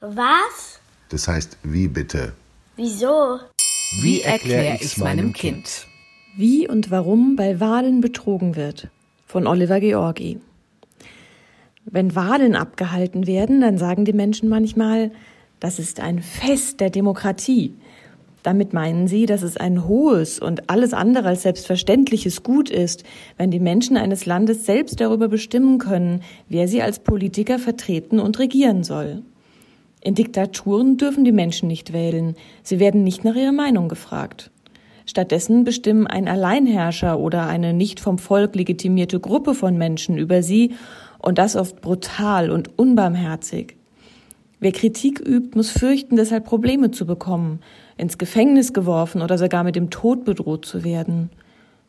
Was? Das heißt, wie bitte? Wieso? Wie erkläre ich's meinem Kind? Wie und warum bei Wahlen betrogen wird. Von Oliver Georgi. Wenn Wahlen abgehalten werden, dann sagen die Menschen manchmal, das ist ein Fest der Demokratie. Damit meinen sie, dass es ein hohes und alles andere als selbstverständliches Gut ist, wenn die Menschen eines Landes selbst darüber bestimmen können, wer sie als Politiker vertreten und regieren soll. In Diktaturen dürfen die Menschen nicht wählen. Sie werden nicht nach ihrer Meinung gefragt. Stattdessen bestimmen ein Alleinherrscher oder eine nicht vom Volk legitimierte Gruppe von Menschen über sie und das oft brutal und unbarmherzig. Wer Kritik übt, muss fürchten, deshalb Probleme zu bekommen, ins Gefängnis geworfen oder sogar mit dem Tod bedroht zu werden.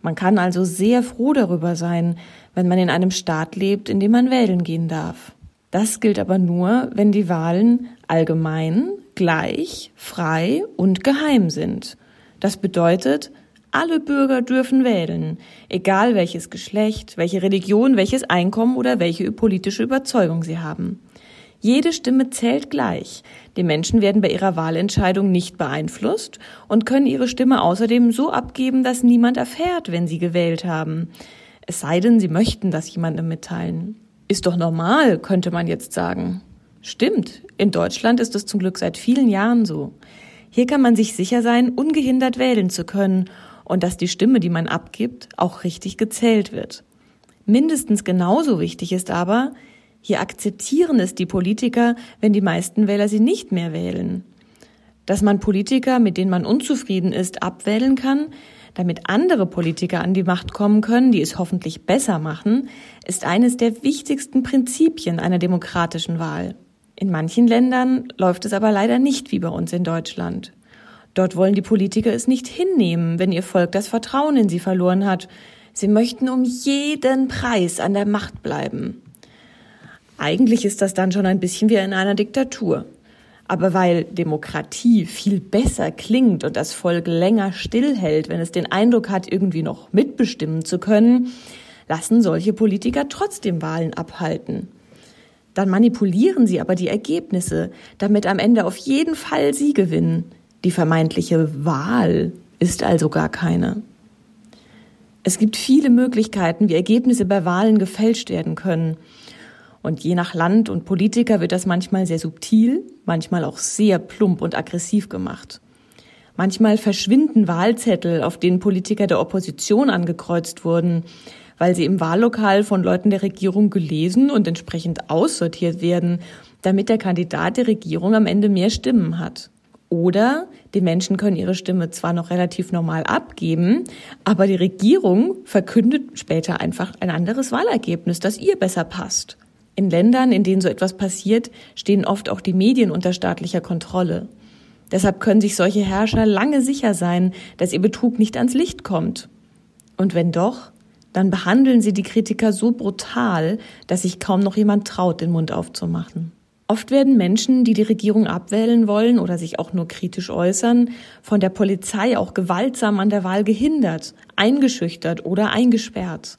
Man kann also sehr froh darüber sein, wenn man in einem Staat lebt, in dem man wählen gehen darf. Das gilt aber nur, wenn die Wahlen allgemein, gleich, frei und geheim sind. Das bedeutet, alle Bürger dürfen wählen, egal welches Geschlecht, welche Religion, welches Einkommen oder welche politische Überzeugung sie haben. Jede Stimme zählt gleich. Die Menschen werden bei ihrer Wahlentscheidung nicht beeinflusst und können ihre Stimme außerdem so abgeben, dass niemand erfährt, wenn sie gewählt haben. Es sei denn, sie möchten das jemandem mitteilen. Ist doch normal, könnte man jetzt sagen. Stimmt, in Deutschland ist es zum Glück seit vielen Jahren so. Hier kann man sich sicher sein, ungehindert wählen zu können und dass die Stimme, die man abgibt, auch richtig gezählt wird. Mindestens genauso wichtig ist aber, hier akzeptieren es die Politiker, wenn die meisten Wähler sie nicht mehr wählen. Dass man Politiker, mit denen man unzufrieden ist, abwählen kann, damit andere Politiker an die Macht kommen können, die es hoffentlich besser machen, ist eines der wichtigsten Prinzipien einer demokratischen Wahl. In manchen Ländern läuft es aber leider nicht wie bei uns in Deutschland. Dort wollen die Politiker es nicht hinnehmen, wenn ihr Volk das Vertrauen in sie verloren hat. Sie möchten um jeden Preis an der Macht bleiben. Eigentlich ist das dann schon ein bisschen wie in einer Diktatur. Aber weil Demokratie viel besser klingt und das Volk länger stillhält, wenn es den Eindruck hat, irgendwie noch mitbestimmen zu können, lassen solche Politiker trotzdem Wahlen abhalten. Dann manipulieren sie aber die Ergebnisse, damit am Ende auf jeden Fall sie gewinnen. Die vermeintliche Wahl ist also gar keine. Es gibt viele Möglichkeiten, wie Ergebnisse bei Wahlen gefälscht werden können. Und je nach Land und Politiker wird das manchmal sehr subtil, manchmal auch sehr plump und aggressiv gemacht. Manchmal verschwinden Wahlzettel, auf denen Politiker der Opposition angekreuzt wurden, weil sie im Wahllokal von Leuten der Regierung gelesen und entsprechend aussortiert werden, damit der Kandidat der Regierung am Ende mehr Stimmen hat. Oder die Menschen können ihre Stimme zwar noch relativ normal abgeben, aber die Regierung verkündet später einfach ein anderes Wahlergebnis, das ihr besser passt. In Ländern, in denen so etwas passiert, stehen oft auch die Medien unter staatlicher Kontrolle. Deshalb können sich solche Herrscher lange sicher sein, dass ihr Betrug nicht ans Licht kommt. Und wenn doch, dann behandeln sie die Kritiker so brutal, dass sich kaum noch jemand traut, den Mund aufzumachen. Oft werden Menschen, die die Regierung abwählen wollen oder sich auch nur kritisch äußern, von der Polizei auch gewaltsam an der Wahl gehindert, eingeschüchtert oder eingesperrt.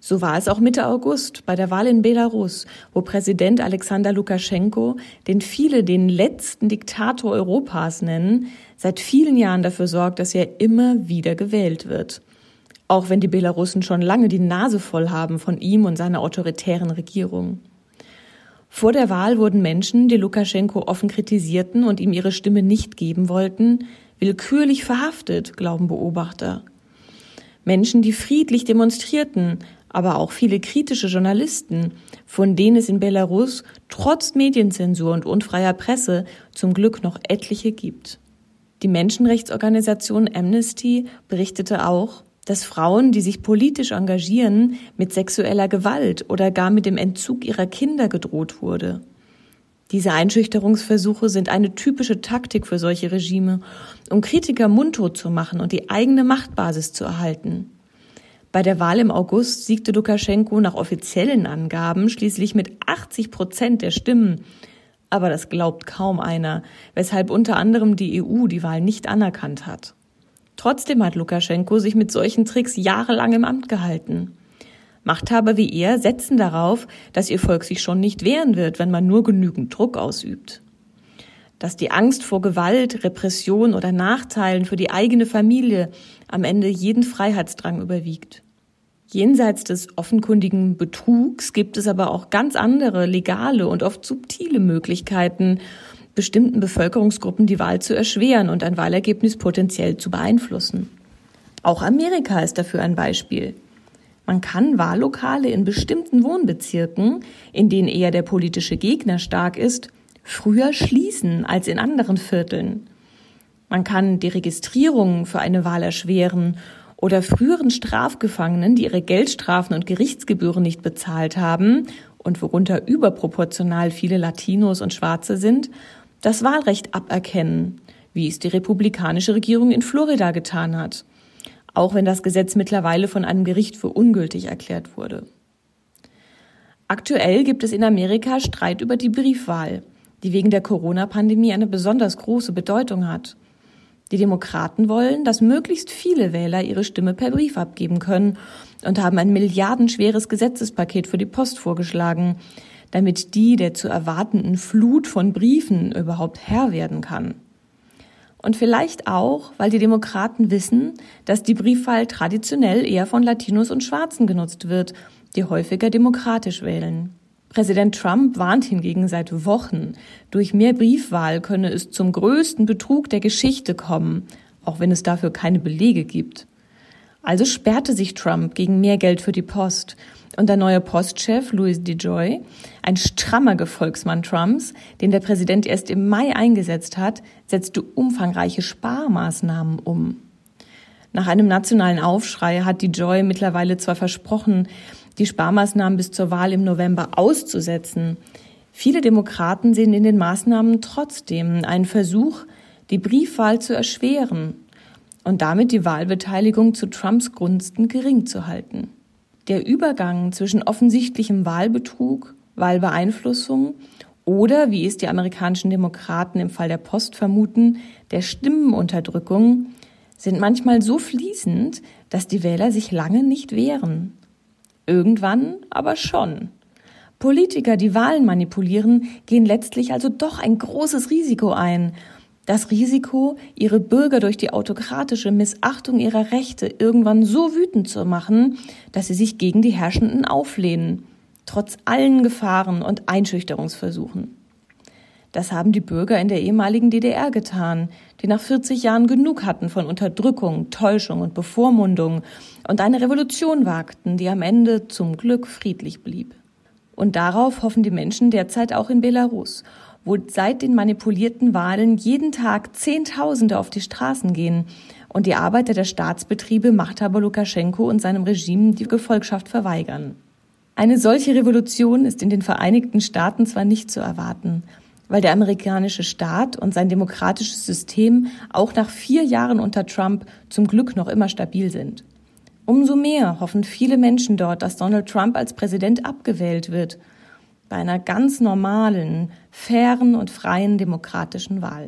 So war es auch Mitte August bei der Wahl in Belarus, wo Präsident Alexander Lukaschenko, den viele den letzten Diktator Europas nennen, seit vielen Jahren dafür sorgt, dass er immer wieder gewählt wird. Auch wenn die Belarussen schon lange die Nase voll haben von ihm und seiner autoritären Regierung. Vor der Wahl wurden Menschen, die Lukaschenko offen kritisierten und ihm ihre Stimme nicht geben wollten, willkürlich verhaftet, glauben Beobachter. Menschen, die friedlich demonstrierten, aber auch viele kritische Journalisten, von denen es in Belarus trotz Medienzensur und unfreier Presse zum Glück noch etliche gibt. Die Menschenrechtsorganisation Amnesty berichtete auch, dass Frauen, die sich politisch engagieren, mit sexueller Gewalt oder gar mit dem Entzug ihrer Kinder gedroht wurde. Diese Einschüchterungsversuche sind eine typische Taktik für solche Regime, um Kritiker mundtot zu machen und die eigene Machtbasis zu erhalten. Bei der Wahl im August siegte Lukaschenko nach offiziellen Angaben schließlich mit 80 Prozent der Stimmen. Aber das glaubt kaum einer, weshalb unter anderem die EU die Wahl nicht anerkannt hat. Trotzdem hat Lukaschenko sich mit solchen Tricks jahrelang im Amt gehalten. Machthaber wie er setzen darauf, dass ihr Volk sich schon nicht wehren wird, wenn man nur genügend Druck ausübt. Dass die Angst vor Gewalt, Repression oder Nachteilen für die eigene Familie am Ende jeden Freiheitsdrang überwiegt. Jenseits des offenkundigen Betrugs gibt es aber auch ganz andere legale und oft subtile Möglichkeiten, bestimmten Bevölkerungsgruppen die Wahl zu erschweren und ein Wahlergebnis potenziell zu beeinflussen. Auch Amerika ist dafür ein Beispiel. Man kann Wahllokale in bestimmten Wohnbezirken, in denen eher der politische Gegner stark ist, früher schließen als in anderen Vierteln. Man kann die Registrierung für eine Wahl erschweren oder früheren Strafgefangenen, die ihre Geldstrafen und Gerichtsgebühren nicht bezahlt haben und worunter überproportional viele Latinos und Schwarze sind, das Wahlrecht aberkennen, wie es die republikanische Regierung in Florida getan hat auch wenn das Gesetz mittlerweile von einem Gericht für ungültig erklärt wurde. Aktuell gibt es in Amerika Streit über die Briefwahl, die wegen der Corona-Pandemie eine besonders große Bedeutung hat. Die Demokraten wollen, dass möglichst viele Wähler ihre Stimme per Brief abgeben können und haben ein milliardenschweres Gesetzespaket für die Post vorgeschlagen, damit die der zu erwartenden Flut von Briefen überhaupt Herr werden kann. Und vielleicht auch, weil die Demokraten wissen, dass die Briefwahl traditionell eher von Latinos und Schwarzen genutzt wird, die häufiger demokratisch wählen. Präsident Trump warnt hingegen seit Wochen, durch mehr Briefwahl könne es zum größten Betrug der Geschichte kommen, auch wenn es dafür keine Belege gibt. Also sperrte sich Trump gegen mehr Geld für die Post und der neue Postchef Louis DeJoy, ein strammer Gefolgsmann Trumps, den der Präsident erst im Mai eingesetzt hat, setzte umfangreiche Sparmaßnahmen um. Nach einem nationalen Aufschrei hat DeJoy mittlerweile zwar versprochen, die Sparmaßnahmen bis zur Wahl im November auszusetzen. Viele Demokraten sehen in den Maßnahmen trotzdem einen Versuch, die Briefwahl zu erschweren und damit die Wahlbeteiligung zu Trumps Gunsten gering zu halten. Der Übergang zwischen offensichtlichem Wahlbetrug, Wahlbeeinflussung oder, wie es die amerikanischen Demokraten im Fall der Post vermuten, der Stimmenunterdrückung sind manchmal so fließend, dass die Wähler sich lange nicht wehren. Irgendwann aber schon. Politiker, die Wahlen manipulieren, gehen letztlich also doch ein großes Risiko ein das Risiko, ihre Bürger durch die autokratische Missachtung ihrer Rechte irgendwann so wütend zu machen, dass sie sich gegen die Herrschenden auflehnen, trotz allen Gefahren und Einschüchterungsversuchen. Das haben die Bürger in der ehemaligen DDR getan, die nach 40 Jahren genug hatten von Unterdrückung, Täuschung und Bevormundung und eine Revolution wagten, die am Ende zum Glück friedlich blieb. Und darauf hoffen die Menschen derzeit auch in Belarus wo seit den manipulierten Wahlen jeden Tag Zehntausende auf die Straßen gehen und die Arbeiter der Staatsbetriebe Machthaber Lukaschenko und seinem Regime die Gefolgschaft verweigern. Eine solche Revolution ist in den Vereinigten Staaten zwar nicht zu erwarten, weil der amerikanische Staat und sein demokratisches System auch nach vier Jahren unter Trump zum Glück noch immer stabil sind. Umso mehr hoffen viele Menschen dort, dass Donald Trump als Präsident abgewählt wird bei einer ganz normalen, fairen und freien demokratischen Wahl.